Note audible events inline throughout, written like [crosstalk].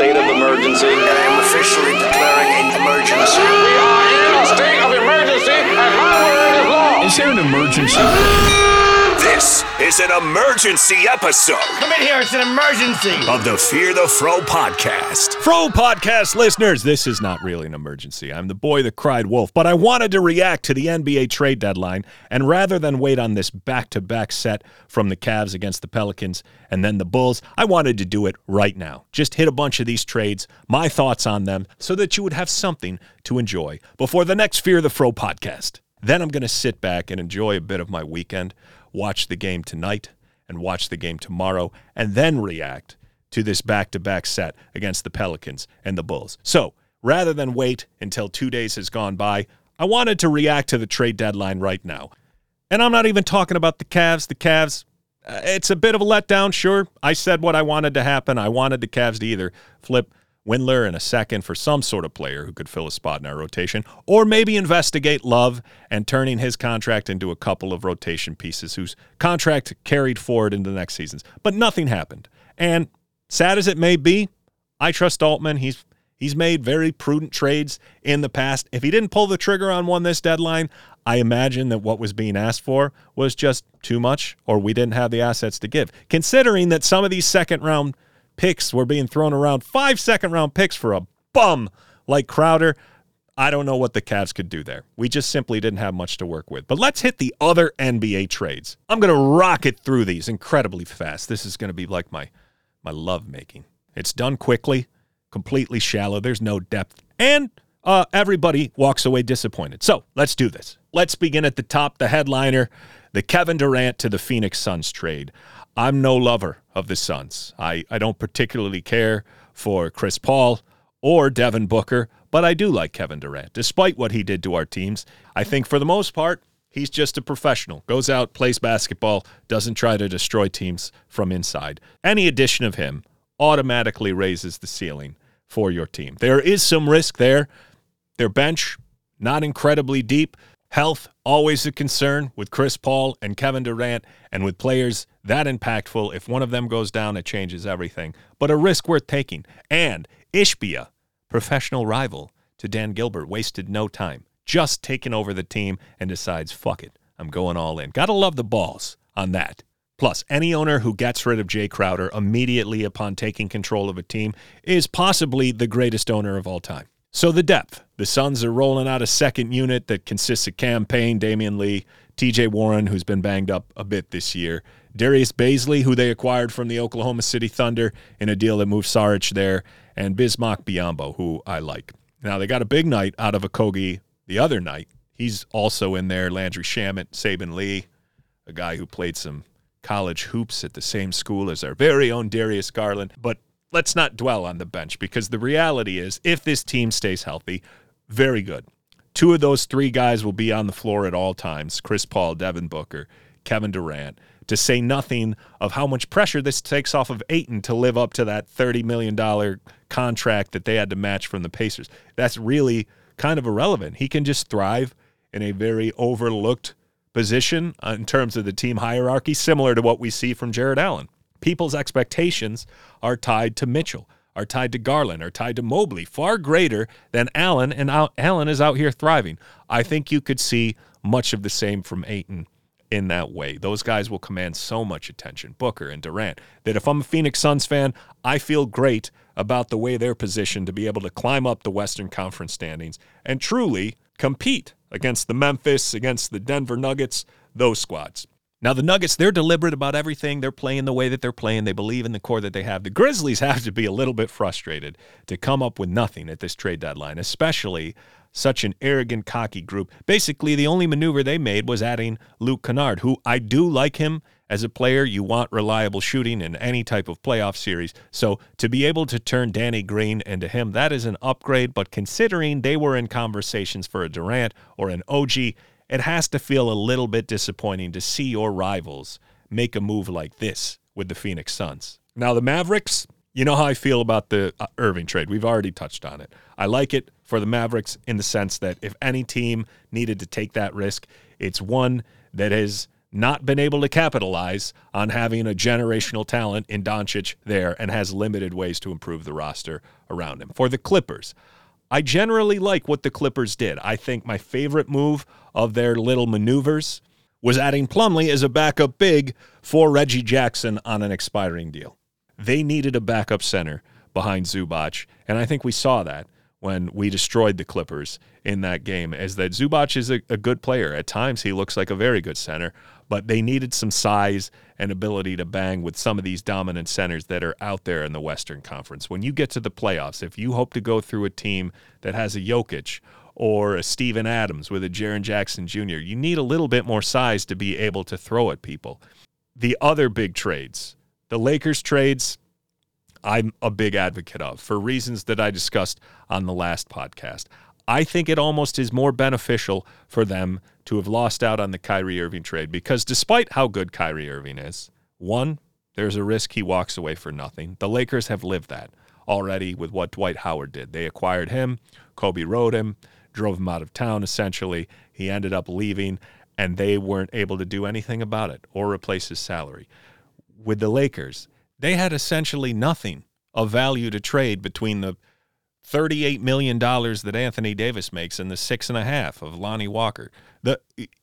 state of emergency. And I am officially declaring an emergency. We are in a state of emergency, and my word is law. Is there an emergency? This is an emergency episode Come in here, it's an emergency. of the Fear the Fro podcast. Fro podcast listeners, this is not really an emergency. I'm the boy that cried wolf, but I wanted to react to the NBA trade deadline. And rather than wait on this back to back set from the Cavs against the Pelicans and then the Bulls, I wanted to do it right now. Just hit a bunch of these trades, my thoughts on them, so that you would have something to enjoy before the next Fear the Fro podcast. Then I'm going to sit back and enjoy a bit of my weekend, watch the game tonight and watch the game tomorrow, and then react to this back to back set against the Pelicans and the Bulls. So rather than wait until two days has gone by, I wanted to react to the trade deadline right now. And I'm not even talking about the Cavs. The Cavs, uh, it's a bit of a letdown, sure. I said what I wanted to happen. I wanted the Cavs to either flip Windler in a second for some sort of player who could fill a spot in our rotation, or maybe investigate Love and turning his contract into a couple of rotation pieces whose contract carried forward into the next seasons. But nothing happened. And sad as it may be, I trust Altman. He's he's made very prudent trades in the past. If he didn't pull the trigger on one this deadline, I imagine that what was being asked for was just too much, or we didn't have the assets to give. Considering that some of these second round picks were being thrown around, five second round picks for a bum like Crowder. I don't know what the Cavs could do there. We just simply didn't have much to work with. But let's hit the other NBA trades. I'm going to rocket through these incredibly fast. This is going to be like my my love making. It's done quickly, completely shallow. There's no depth. And uh, everybody walks away disappointed. So let's do this. Let's begin at the top. The headliner, the Kevin Durant to the Phoenix Suns trade. I'm no lover of the Suns. I, I don't particularly care for Chris Paul or Devin Booker, but I do like Kevin Durant, despite what he did to our teams. I think for the most part, he's just a professional. Goes out, plays basketball, doesn't try to destroy teams from inside. Any addition of him automatically raises the ceiling for your team. There is some risk there. Their bench, not incredibly deep. Health, always a concern with Chris Paul and Kevin Durant, and with players that impactful. If one of them goes down, it changes everything. But a risk worth taking. And Ishbia, professional rival to Dan Gilbert, wasted no time. Just taking over the team and decides, fuck it, I'm going all in. Gotta love the balls on that. Plus, any owner who gets rid of Jay Crowder immediately upon taking control of a team is possibly the greatest owner of all time. So the depth. The Suns are rolling out a second unit that consists of Cam Payne, Damian Lee, TJ Warren, who's been banged up a bit this year, Darius Bazley, who they acquired from the Oklahoma City Thunder in a deal that moved Saric there, and Bismack Biyombo, who I like. Now they got a big night out of Okogie the other night. He's also in there. Landry Shamet, Saben Lee, a guy who played some college hoops at the same school as our very own Darius Garland. But let's not dwell on the bench because the reality is if this team stays healthy, very good. Two of those three guys will be on the floor at all times Chris Paul, Devin Booker, Kevin Durant, to say nothing of how much pressure this takes off of Ayton to live up to that $30 million contract that they had to match from the Pacers. That's really kind of irrelevant. He can just thrive in a very overlooked position uh, in terms of the team hierarchy, similar to what we see from Jarrett Allen. People's expectations are tied to Mitchell, are tied to Garland, are tied to Mobley, far greater than Allen, and Allen is out here thriving. I think you could see much of the same from Ayton in that way. Those guys will command so much attention, Booker and Durant, that if I'm a Phoenix Suns fan, I feel great about the way they're positioned to be able to climb up the Western Conference standings and truly compete against the Memphis, against the Denver Nuggets, those squads. Now, the Nuggets, they're deliberate about everything. They're playing the way that they're playing. They believe in the core that they have. The Grizzlies [laughs] have to be a little bit frustrated to come up with nothing at this trade deadline, especially such an arrogant, cocky group. Basically, the only maneuver they made was adding Luke Kennard, who I do like him as a player. You want reliable shooting in any type of playoff series. So to be able to turn Danny Green into him, that is an upgrade. But considering they were in conversations for a Durant or an OG, it has to feel a little bit disappointing to see your rivals make a move like this with the Phoenix Suns. Now, the Mavericks, you know how I feel about the uh, Irving trade. We've already touched on it. I like it for the Mavericks in the sense that if any team needed to take that risk, it's one that has not been able to capitalize on having a generational talent in Doncic there and has limited ways to improve the roster around him. For the Clippers, I generally like what the Clippers did. I think my favorite move of their little maneuvers was adding Plumlee as a backup big for Reggie Jackson on an expiring deal. They needed a backup center behind Zubac, and I think we saw that when we destroyed the Clippers in that game, is that Zubac is a, a good player. At times, he looks like a very good center, but they needed some size and ability to bang with some of these dominant centers that are out there in the Western Conference. When you get to the playoffs, if you hope to go through a team that has a Jokic or a Steven Adams with a Jaren Jackson Jr., you need a little bit more size to be able to throw at people. The other big trades, the Lakers trades, I'm a big advocate of for reasons that I discussed on the last podcast. I think it almost is more beneficial for them to have lost out on the Kyrie Irving trade because despite how good Kyrie Irving is, one, there's a risk he walks away for nothing. The Lakers have lived that already with what Dwight Howard did. They acquired him, Kobe rode him, drove him out of town essentially. He ended up leaving, and they weren't able to do anything about it or replace his salary. With the Lakers, they had essentially nothing of value to trade between the $38 million that Anthony Davis makes and the six and a half of Lonnie Walker. The,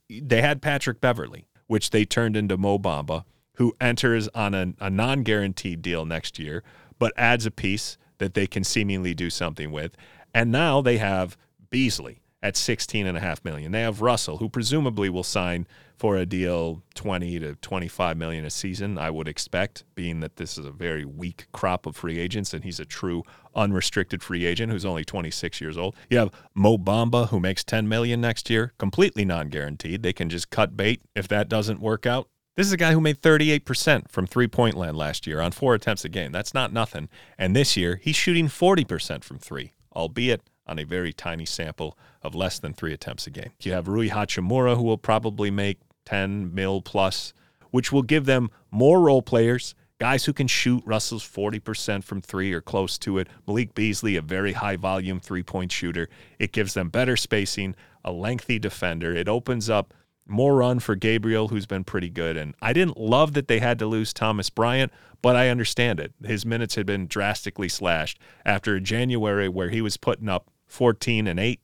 they had Patrick Beverley, which they turned into Mo Bamba, who enters on a, a non guaranteed deal next year, but adds a piece that they can seemingly do something with. And now they have Beasley at 16 and a half million. They have Russell, who presumably will sign for a deal 20 to 25 million a season, I would expect, being that this is a very weak crop of free agents and he's a true unrestricted free agent who's only 26 years old. You have Mo Bamba who makes 10 million next year, completely non-guaranteed. They can just cut bait if that doesn't work out. This is a guy who made 38% from three-point land last year on four attempts a game. That's not nothing. And this year, he's shooting 40% from 3, albeit on a very tiny sample of less than 3 attempts a game. You have Rui Hachimura who will probably make 10 mil plus, which will give them more role players, guys who can shoot Russell's 40% from three or close to it. Malik Beasley, a very high volume three point shooter. It gives them better spacing, a lengthy defender. It opens up more run for Gabriel, who's been pretty good. And I didn't love that they had to lose Thomas Bryant, but I understand it. His minutes had been drastically slashed after January, where he was putting up 14 and 8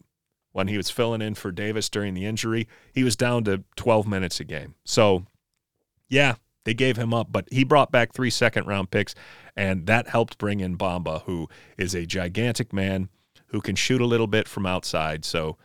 when he was filling in for Davis during the injury, he was down to 12 minutes a game. So, yeah, they gave him up, but he brought back three second round picks, and that helped bring in Bamba, who is a gigantic man who can shoot a little bit from outside. So,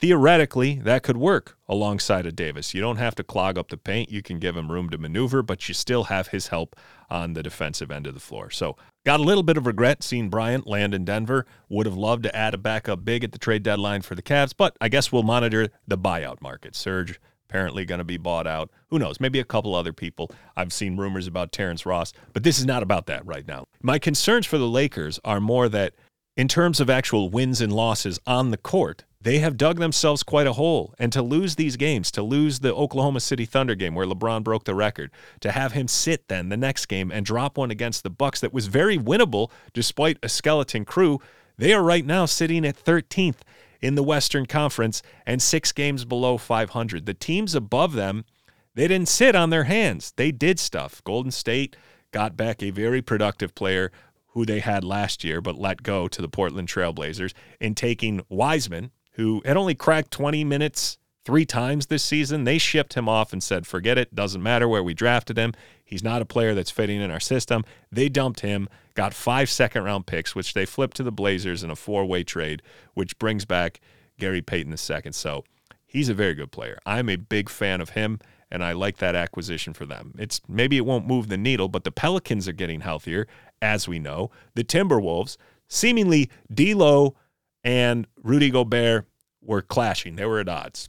theoretically, that could work alongside of Davis. You don't have to clog up the paint. You can give him room to maneuver, but you still have his help on the defensive end of the floor. So, got a little bit of regret seeing Bryant land in Denver. Would have loved to add a backup big at the trade deadline for the Cavs, but I guess we'll monitor the buyout market. Serge apparently going to be bought out. Who knows? Maybe a couple other people. I've seen rumors about Terrence Ross, but this is not about that right now. My concerns for the Lakers are more that in terms of actual wins and losses on the court, they have dug themselves quite a hole. And to lose these games, to lose the Oklahoma City Thunder game where LeBron broke the record, to have him sit then the next game and drop one against the Bucks that was very winnable despite a skeleton crew, they are right now sitting at 13th in the Western Conference and 6 games below 500. The teams above them, they didn't sit on their hands. They did stuff. Golden State got back a very productive player who they had last year but let go to the Portland Trailblazers in taking Wiseman, who had only cracked 20 minutes three times this season. They shipped him off and said, forget it, doesn't matter where we drafted him. He's not a player that's fitting in our system. They dumped him, got five second round picks, which they flipped to the Blazers in a four way trade, which brings back Gary Payton II. So he's a very good player. I'm a big fan of him. And I like that acquisition for them. It's maybe it won't move the needle, but the Pelicans are getting healthier, as we know. The Timberwolves, seemingly D'Lo and Rudy Gobert were clashing. They were at odds.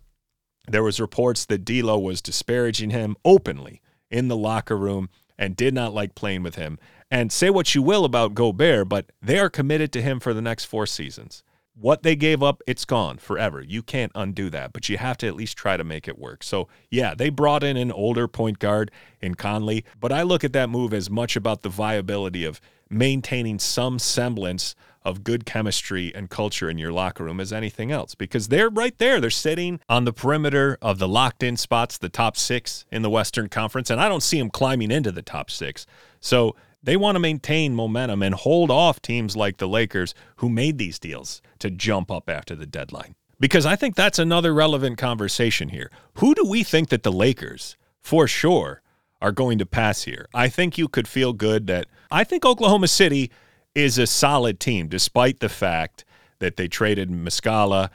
There was reports that D'Lo was disparaging him openly in the locker room and did not like playing with him. And say what you will about Gobert, but they are committed to him for the next four seasons. What they gave up, it's gone forever. You can't undo that, but you have to at least try to make it work. So, yeah, they brought in an older point guard in Conley, but I look at that move as much about the viability of maintaining some semblance of good chemistry and culture in your locker room as anything else because they're right there. They're sitting on the perimeter of the locked in spots, the top six in the Western Conference, and I don't see them climbing into the top six. So they want to maintain momentum and hold off teams like the Lakers who made these deals to jump up after the deadline. Because I think that's another relevant conversation here. Who do we think that the Lakers, for sure, are going to pass here? I think you could feel good that I think Oklahoma City is a solid team, despite the fact that they traded Muscala.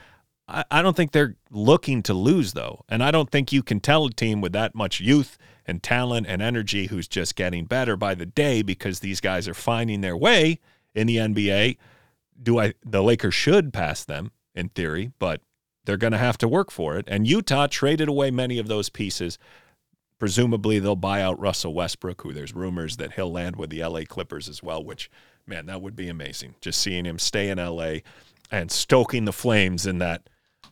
I, I don't think they're looking to lose, though. And I don't think you can tell a team with that much youth and talent and energy who's just getting better by the day because these guys are finding their way in the NBA. Do I the Lakers should pass them in theory, but they're going to have to work for it. And Utah traded away many of those pieces. Presumably they'll buy out Russell Westbrook, who there's rumors that he'll land with the LA Clippers as well, which man, that would be amazing. Just seeing him stay in LA and stoking the flames in that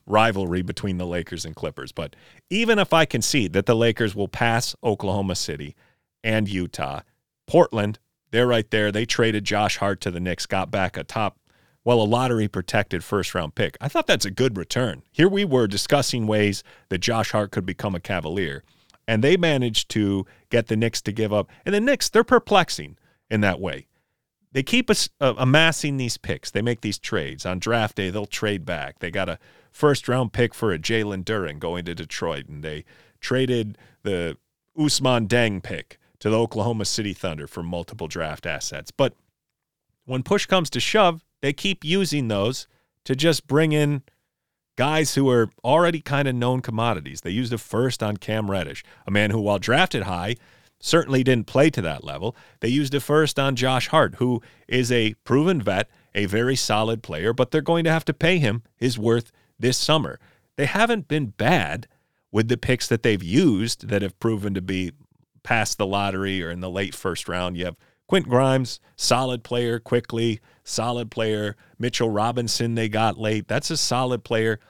rivalry between the Lakers and Clippers. But even if I concede that the Lakers will pass Oklahoma City and Utah, Portland, they're right there. They traded Josh Hart to the Knicks, got back a top, well, a lottery protected first round pick. I thought that's a good return. Here we were discussing ways that Josh Hart could become a Cavalier, and they managed to get the Knicks to give up. And the Knicks, they're perplexing in that way they keep us uh, amassing these picks. They make these trades on draft day. They'll trade back. They got a first round pick for a Jalen Duren going to Detroit, and they traded the Ousmane Dieng pick to the Oklahoma City Thunder for multiple draft assets. But when push comes to shove, they keep using those to just bring in guys who are already kind of known commodities. They used a first on Cam Reddish, a man who, while drafted high, certainly didn't play to that level. They used a first on Josh Hart, who is a proven vet, a very solid player, but they're going to have to pay him his worth this summer. They haven't been bad with the picks that they've used that have proven to be past the lottery or in the late first round. You have Quint Grimes, solid player, Quickley, solid player. Mitchell Robinson, they got late. That's a solid player.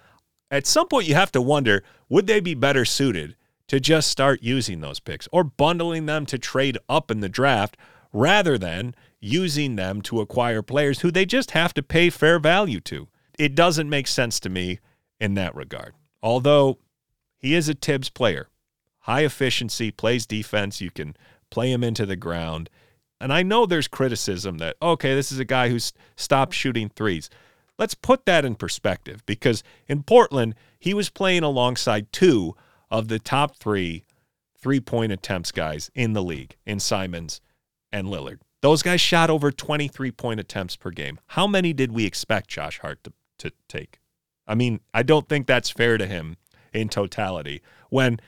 At some point, you have to wonder would they be better suited to just start using those picks or bundling them to trade up in the draft rather than using them to acquire players who they just have to pay fair value to. It doesn't make sense to me in that regard. Although he is a Thibs player, high efficiency, plays defense, you can play him into the ground. And I know there's criticism that, okay, this is a guy who's stopped shooting threes. Let's put that in perspective because in Portland, he was playing alongside two of the top three three point attempts guys in the league in Simons and Lillard. Those guys shot over 23 point attempts per game. How many did we expect Josh Hart to, to take? I mean, I don't think that's fair to him in totality when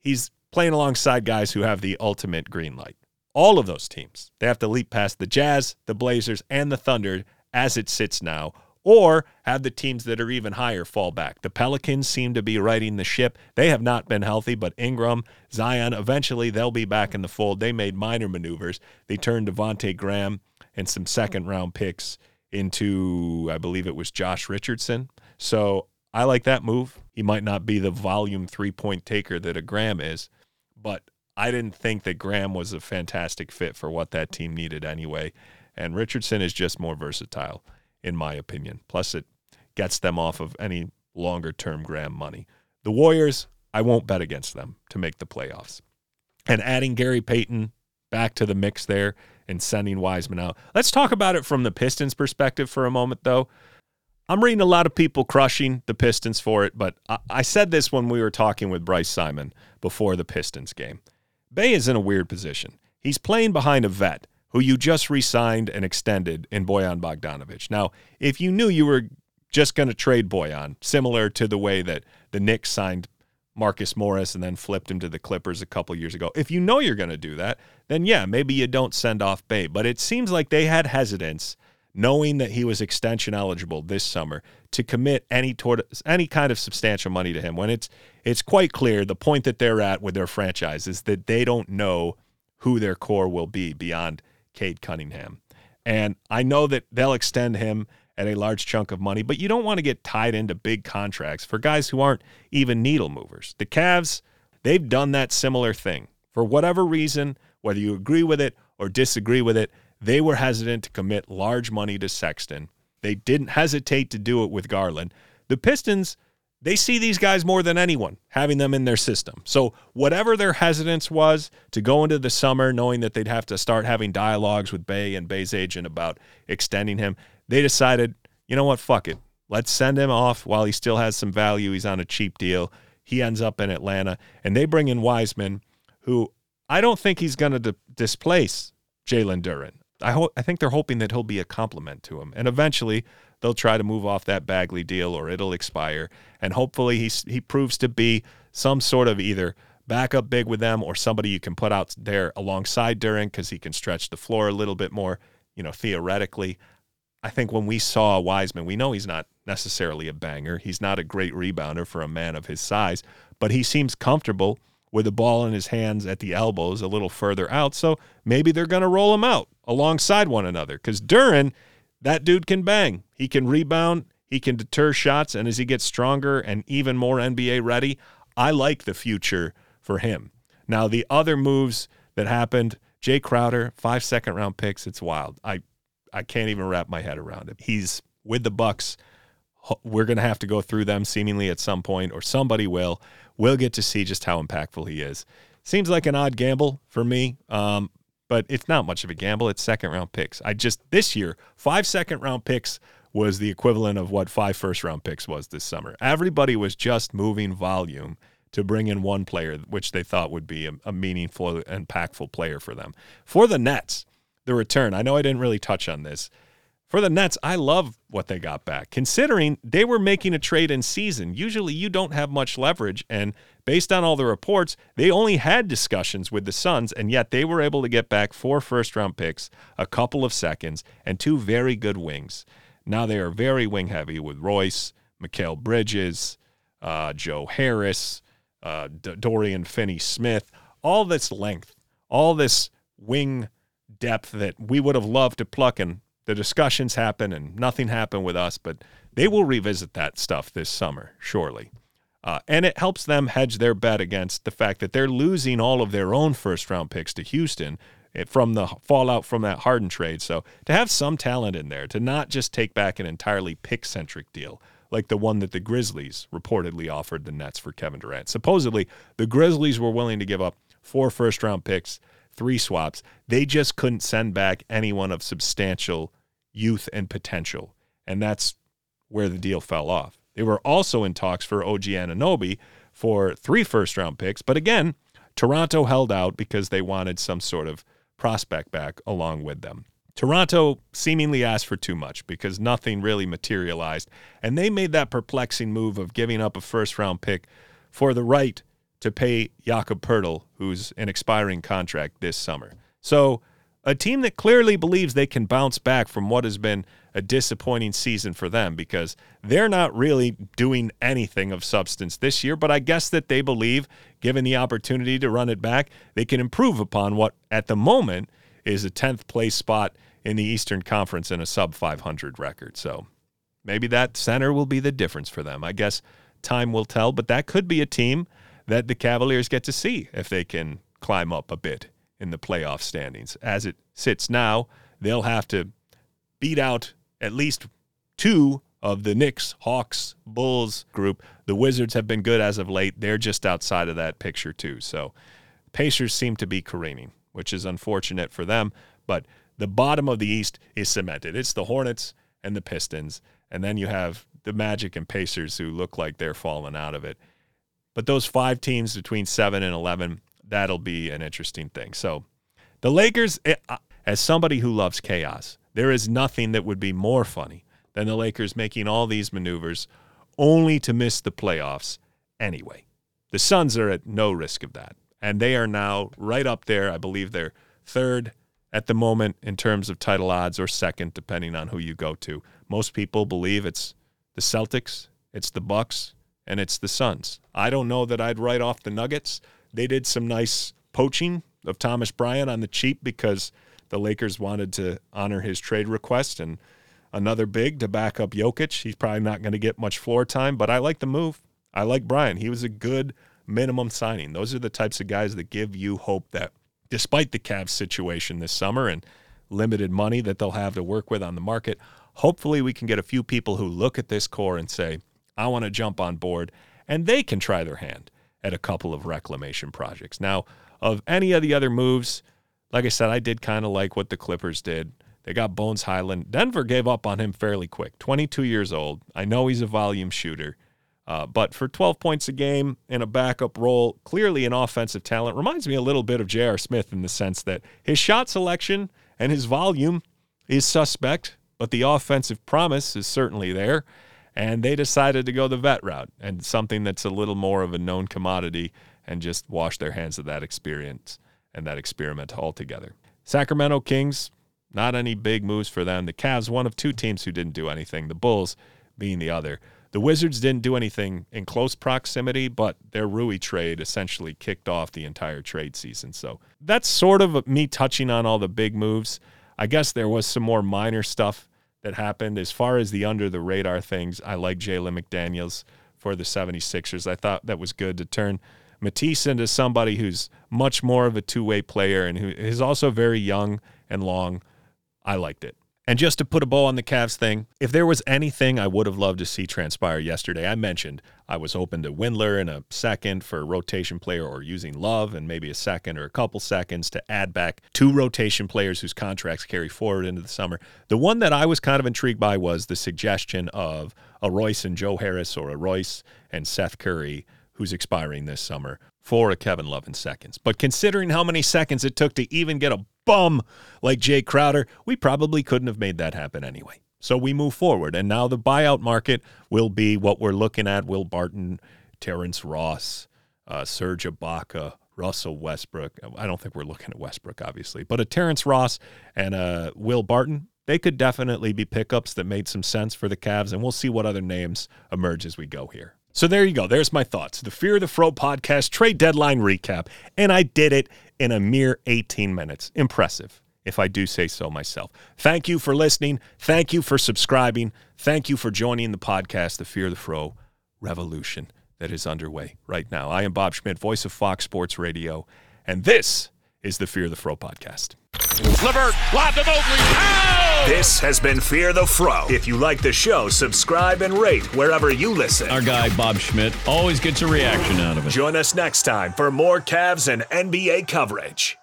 he's playing alongside guys who have the ultimate green light. All of those teams, they have to leap past the Jazz, the Blazers, and the Thunder as it sits now, or have the teams that are even higher fall back. The Pelicans seem to be righting the ship. They have not been healthy, but Ingram, Zion, eventually they'll be back in the fold. They made minor maneuvers. They turned Devonte Graham and some second round picks into, I believe it was Josh Richardson. So I like that move. He might not be the volume three point taker that a Graham is, but I didn't think that Graham was a fantastic fit for what that team needed anyway. And Richardson is just more versatile in my opinion. Plus, it gets them off of any longer term Graham money. The Warriors, I won't bet against them to make the playoffs. And adding Gary Payton back to the mix there and sending Wiseman out. Let's talk about it from the Pistons' perspective for a moment, though. I'm reading a lot of people crushing the Pistons for it, but I, I said this when we were talking with Bryce Simon before the Pistons game. Bey is in a weird position. He's playing behind a vet who you just re signed and extended in Bojan Bogdanovic. Now, if you knew you were just going to trade Bojan, similar to the way that the Knicks signed Marcus Morris and then flipped him to the Clippers a couple years ago, if you know you're going to do that, then yeah, maybe you don't send off Bey. But it seems like they had hesitance knowing that he was extension eligible this summer to commit any toward any kind of substantial money to him when it's it's quite clear the point that they're at with their franchise is that they don't know who their core will be beyond Cade Cunningham. And I know that they'll extend him at a large chunk of money, but you don't want to get tied into big contracts for guys who aren't even needle movers. The Cavs, they've done that similar thing. For whatever reason, whether you agree with it or disagree with it, They were hesitant to commit large money to Sexton. They didn't hesitate to do it with Garland. The Pistons, they see these guys more than anyone, having them in their system. So, whatever their hesitance was to go into the summer, knowing that they'd have to start having dialogues with Bey and Bey's agent about extending him, they decided, you know what, fuck it. Let's send him off while he still has some value. He's on a cheap deal. He ends up in Atlanta, and they bring in Wiseman, who I don't think he's going to di- displace Jalen Duren. I hope I think they're hoping that he'll be a compliment to him, and eventually they'll try to move off that Bagley deal, or it'll expire, and hopefully he he proves to be some sort of either backup big with them or somebody you can put out there alongside Duren because he can stretch the floor a little bit more, you know, theoretically. I think when we saw Wiseman, we know he's not necessarily a banger. He's not a great rebounder for a man of his size, but he seems comfortable with the ball in his hands at the elbows a little further out. So maybe they're going to roll him out alongside one another because Duren, that dude can bang. He can rebound, he can deter shots. And as he gets stronger and even more NBA ready, I like the future for him. Now, the other moves that happened, Jay Crowder, five second round picks, it's wild. I, I can't even wrap my head around it. He's with the Bucks. We're going to have to go through them seemingly at some point, or somebody will we'll get to see just how impactful he is. Seems like an odd gamble for me, um, but it's not much of a gamble. It's second round picks. I just, this year, five second round picks was the equivalent of what five first round picks was this summer. Everybody was just moving volume to bring in one player, which they thought would be a, a meaningful, impactful player for them. For the Nets, the return, I know I didn't really touch on this for the Nets, I love what they got back, considering they were making a trade in season. Usually you don't have much leverage. And based on all the reports, they only had discussions with the Suns, and yet they were able to get back four first round picks, a couple of seconds, and two very good wings. Now they are very wing heavy with Royce, Mikal Bridges, uh, Joe Harris, uh, D- Dorian Finney Smith, all this length, all this wing depth that we would have loved to pluck and the discussions happen and nothing happened with us, but they will revisit that stuff this summer, surely. Uh, and it helps them hedge their bet against the fact that they're losing all of their own first round picks to Houston eh, from the fallout from that Harden trade. So to have some talent in there, to not just take back an entirely pick centric deal like the one that the Grizzlies reportedly offered the Nets for Kevin Durant. Supposedly, the Grizzlies were willing to give up four first round picks three swaps. They just couldn't send back anyone of substantial youth and potential. And that's where the deal fell off. They were also in talks for OG Anunoby for three first round picks. But again, Toronto held out because they wanted some sort of prospect back along with them. Toronto seemingly asked for too much because nothing really materialized. And they made that perplexing move of giving up a first round pick for the right to pay Jakob Poeltl, who's an expiring contract this summer. So, a team that clearly believes they can bounce back from what has been a disappointing season for them because they're not really doing anything of substance this year. But I guess that they believe, given the opportunity to run it back, they can improve upon what at the moment is a 10th place spot in the Eastern Conference and a sub 500 record. So maybe that center will be the difference for them. I guess time will tell, but that could be a team that the Cavaliers get to see if they can climb up a bit in the playoff standings. As it sits now, they'll have to beat out at least two of the Knicks, Hawks, Bulls group. The Wizards have been good as of late. They're just outside of that picture, too. So Pacers seem to be careening, which is unfortunate for them. But the bottom of the East is cemented. It's the Hornets and the Pistons. And then you have the Magic and Pacers who look like they're falling out of it. But those five teams between seven and 11, that'll be an interesting thing. So the Lakers, eh, uh, as somebody who loves chaos, there is nothing that would be more funny than the Lakers making all these maneuvers only to miss the playoffs anyway. The Suns are at no risk of that. And they are now right up there. I believe they're third at the moment in terms of title odds or second, depending on who you go to. Most people believe it's the Celtics, it's the Bucks, and it's the Suns. I don't know that I'd write off the Nuggets. They did some nice poaching of Thomas Bryant on the cheap because the Lakers wanted to honor his trade request and another big to back up Jokic. He's probably not going to get much floor time, but I like the move. I like Bryant. He was a good minimum signing. Those are the types of guys that give you hope that despite the Cavs situation this summer and limited money that they'll have to work with on the market. Hopefully, we can get a few people who look at this core and say, I want to jump on board, and they can try their hand at a couple of reclamation projects. Now, of any of the other moves, like I said, I did kind of like what the Clippers did. They got Bones Hyland. Denver gave up on him fairly quick. 22 years old. I know he's a volume shooter, uh, but for 12 points a game in a backup role, clearly an offensive talent, reminds me a little bit of J.R. Smith in the sense that his shot selection and his volume is suspect, but the offensive promise is certainly there. And they decided to go the vet route and something that's a little more of a known commodity and just wash their hands of that experience and that experiment altogether. Sacramento Kings, not any big moves for them. The Cavs, one of two teams who didn't do anything, the Bulls being the other. The Wizards didn't do anything in close proximity, but their Rui trade essentially kicked off the entire trade season. So that's sort of me touching on all the big moves. I guess there was some more minor stuff that happened. As far as the under the radar things, I like Jalen McDaniels for the 76ers. I thought that was good to turn Matisse into somebody who's much more of a two way player and who is also very young and long. I liked it. And just to put a bow on the Cavs thing, if there was anything I would have loved to see transpire yesterday, I mentioned I was open to Windler in a second for a rotation player or using Love and maybe a second or a couple seconds to add back two rotation players whose contracts carry forward into the summer. The one that I was kind of intrigued by was the suggestion of a Royce and Joe Harris or a Royce and Seth Curry who's expiring this summer for a Kevin Love in seconds. But considering how many seconds it took to even get a bum like Jay Crowder, we probably couldn't have made that happen anyway. So we move forward. And now the buyout market will be what we're looking at Will Barton, Terrence Ross, uh, Serge Ibaka, Russell Westbrook. I don't think we're looking at Westbrook, obviously, but a Terrence Ross and a Will Barton, they could definitely be pickups that made some sense for the Cavs. And we'll see what other names emerge as we go here. So there you go. There's my thoughts. The Fear of the Fro podcast trade deadline recap. And I did it in a mere 18 minutes. Impressive, if I do say so myself. Thank you for listening. Thank you for subscribing. Thank you for joining the podcast, The Fear of the Fro Revolution, that is underway right now. I am Bob Schmidt, voice of Fox Sports Radio, and this is the Fear of the Fro podcast. Levert, lob to Mobley. Ow! This has been Fear the Fro. If you like the show, subscribe and rate wherever you listen. Our guy, Bob Schmidt, always gets a reaction out of it. Join us next time for more Cavs and NBA coverage.